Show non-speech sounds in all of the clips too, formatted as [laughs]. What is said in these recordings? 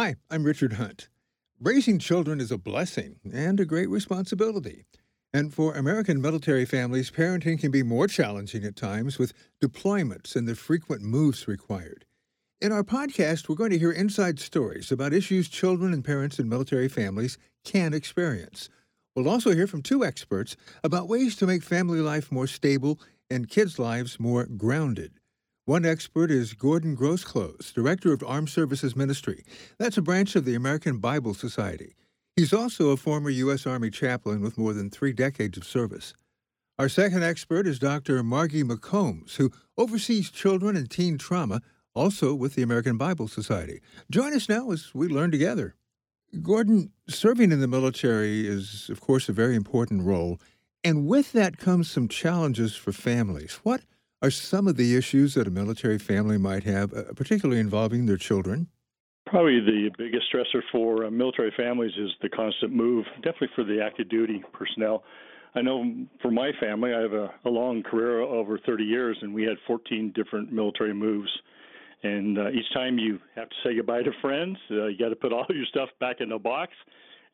Hi, I'm Richard Hunt. Raising children is a blessing and a great responsibility. And for American military families, parenting can be more challenging at times with deployments and the frequent moves required. In our podcast, we're going to hear inside stories about issues children and parents in military families can experience. We'll also hear from two experts about ways to make family life more stable and kids' lives more grounded. One expert is Gordon Grosclose, Director of Armed Services Ministry. That's a branch of the American Bible Society. He's also a former U.S. Army chaplain with more than three decades of service. Our second expert is Dr. Margie McCombs, who oversees children and teen trauma, also with the American Bible Society. Join us now as we learn together. Gordon, serving in the military is, of course, a very important role, and with that comes some challenges for families. What are some of the issues that a military family might have, uh, particularly involving their children? Probably the biggest stressor for uh, military families is the constant move, definitely for the active duty personnel. I know for my family, I have a, a long career over 30 years, and we had 14 different military moves. And uh, each time you have to say goodbye to friends, uh, you got to put [laughs] all your stuff back in a box,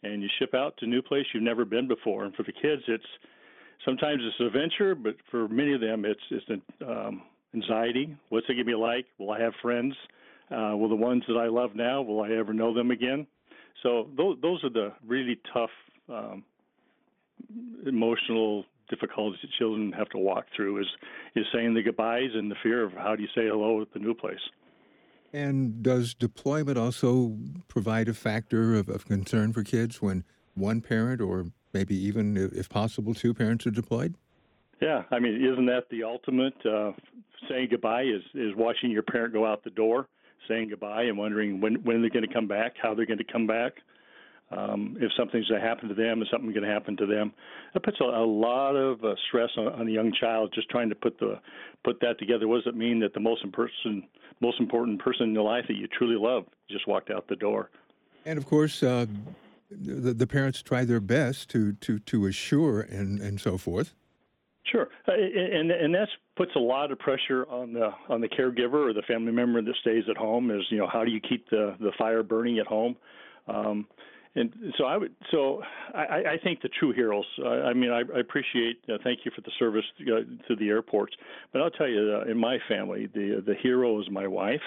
and you ship out to a new place you've never been before. And for the kids, it's sometimes it's adventure, but for many of them, it's it's um, anxiety. What's it going to be like? Will I have friends? Uh, will the ones that I love now, will I ever know them again? So those those are the really tough um, emotional difficulties that children have to walk through. Is is saying the goodbyes and the fear of how do you say hello at the new place. And does deployment also provide a factor of, of concern for kids when one parent or maybe even, if possible, two parents are deployed? Yeah, I mean, isn't that the ultimate? Uh, saying goodbye is is watching your parent go out the door, saying goodbye, and wondering when when they're going to come back, how they're going to come back. Um, if something's going to happen to them, is something going to happen to them? That puts a, a lot of uh, stress on, on a young child just trying to put the put that together. What does it mean that the most important most important person in your life that you truly love just walked out the door? And of course, uh, the, the parents try their best to, to, to assure and, and so forth. Sure, uh, and and that puts a lot of pressure on the on the caregiver or the family member that stays at home. Is you know how do you keep the the fire burning at home? Um, and so I would so I, I think the true heroes. I, I mean I, I appreciate uh, thank you for the service to, uh, to the airports, but I'll tell you uh, in my family the the hero is my wife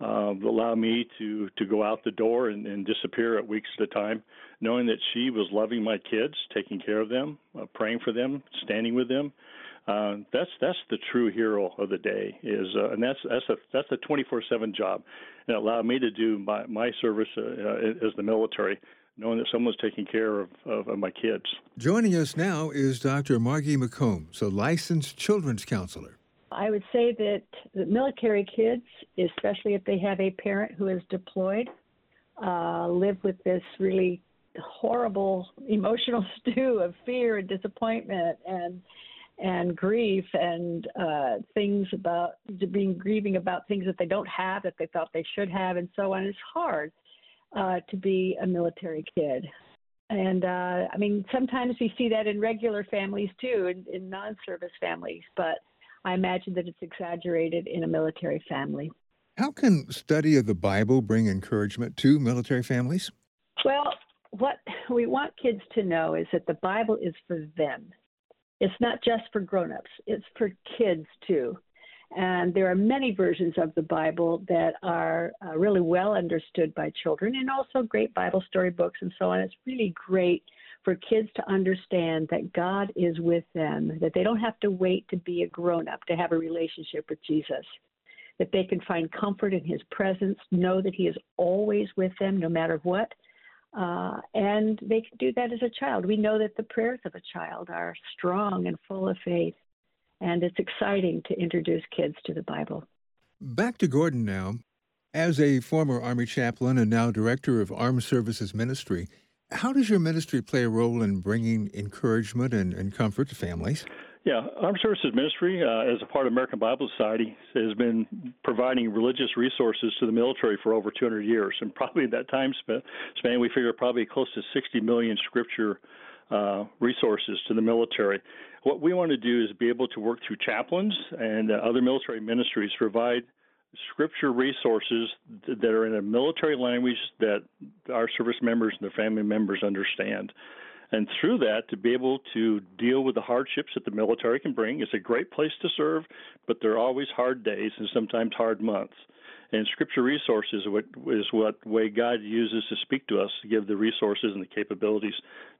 uh, allow me to to go out the door and, and disappear at weeks at a time, knowing that she was loving my kids, taking care of them, uh, praying for them, standing with them. Uh, that's that's the true hero of the day is, uh, and that's that's a that's a 24/7 job, and it allowed me to do my my service uh, uh, as the military, knowing that someone's taking care of, of, of my kids. Joining us now is Dr. Margie McCombs, a licensed children's counselor. I would say that the military kids, especially if they have a parent who is deployed, uh, live with this really horrible emotional [laughs] stew of fear and disappointment and and grief and uh, things about being grieving about things that they don't have that they thought they should have and so on. It's hard uh, to be a military kid. And uh, I mean, sometimes we see that in regular families too, in, in non-service families. But I imagine that it's exaggerated in a military family. How can study of the Bible bring encouragement to military families? Well, what we want kids to know is that the Bible is for them. It's not just for grown-ups, it's for kids too. And there are many versions of the Bible that are uh, really well understood by children and also great Bible story books and so on. It's really great for kids to understand that God is with them, that they don't have to wait to be a grown up to have a relationship with Jesus, that they can find comfort in his presence, know that he is always with them no matter what. Uh, and they can do that as a child. We know that the prayers of a child are strong and full of faith, and it's exciting to introduce kids to the Bible. Back to Gordon now. As a former Army chaplain and now director of Armed Services Ministry, how does your ministry play a role in bringing encouragement and, and comfort to families? Yeah, Armed Services Ministry, uh, as a part of American Bible Society, has been providing religious resources to the military for over 200 years. And probably that time span, we figure probably close to 60 million scripture uh, resources to the military. What we want to do is be able to work through chaplains and uh, other military ministries to provide scripture resources that are in a military language that our service members and their family members understand. And through that, to be able to deal with the hardships that the military can bring, it's a great place to serve, but there are always hard days and sometimes hard months. And Scripture resources is what way God uses to speak to us to give the resources and the capabilities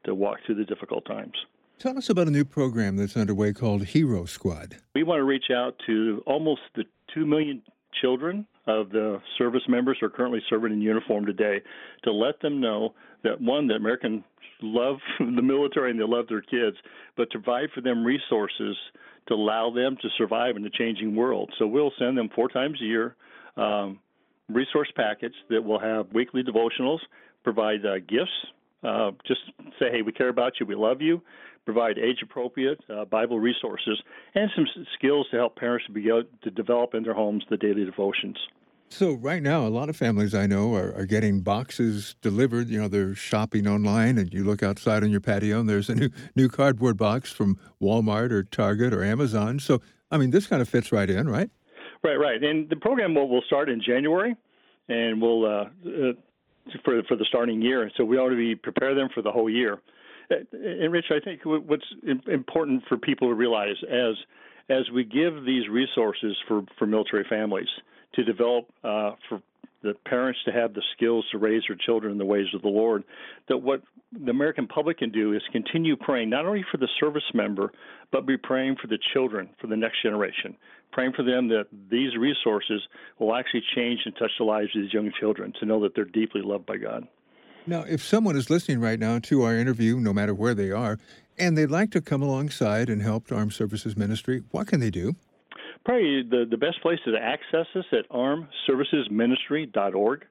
to walk through the difficult times. Tell us about a new program that's underway called Hero Squad. We want to reach out to almost the 2 million children of the service members who are currently serving in uniform today to let them know that one, that Americans love [laughs] the military and they love their kids, but to provide for them resources to allow them to survive in the changing world. So we'll send them four times a year um, resource packets that will have weekly devotionals, provide uh, gifts, uh, just say, hey, we care about you, we love you, provide age appropriate uh, Bible resources, and some skills to help parents to be able to develop in their homes the daily devotions. So right now, a lot of families I know are, are, getting boxes delivered. You know, they're shopping online, and you look outside on your patio, and there's a new new cardboard box from Walmart or Target or Amazon. So, I mean, this kind of fits right in, right? Right, right. And the program will will start in January, and we'll uh, uh, for for the starting year. So we ought to be prepare them for the whole year. Uh, and Rich, I think what's important for people to realize as as we give these resources for for military families to develop uh, for the parents to have the skills to raise their children in the ways of the Lord, that what the American public can do is continue praying not only for the service member, but be praying for the children, for the next generation, praying for them that these resources will actually change and touch the lives of these young children to know that they're deeply loved by God. Now, if someone is listening right now to our interview, no matter where they are, and they'd like to come alongside and help Armed Services Ministry, what can they do? Probably the, the best place is to access us at armedservicesministry.org.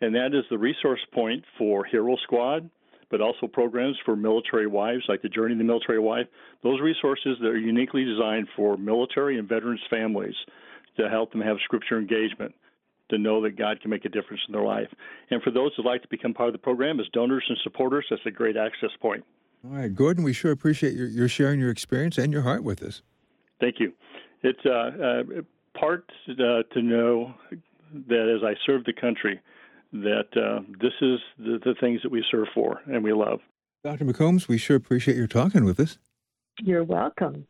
And that is the resource point for Hero Squad, but also programs for military wives, like the Journey of the Military Wife. Those resources that are uniquely designed for military and veterans families to help them have scripture engagement to know that God can make a difference in their life. And for those who'd like to become part of the program as donors and supporters, that's a great access point. All right, Gordon, we sure appreciate your, your sharing your experience and your heart with us. Thank you. It's uh, uh, part uh, to know that as I serve the country, that uh, this is the, the things that we serve for and we love. Dr. McCombs, we sure appreciate your talking with us. You're welcome.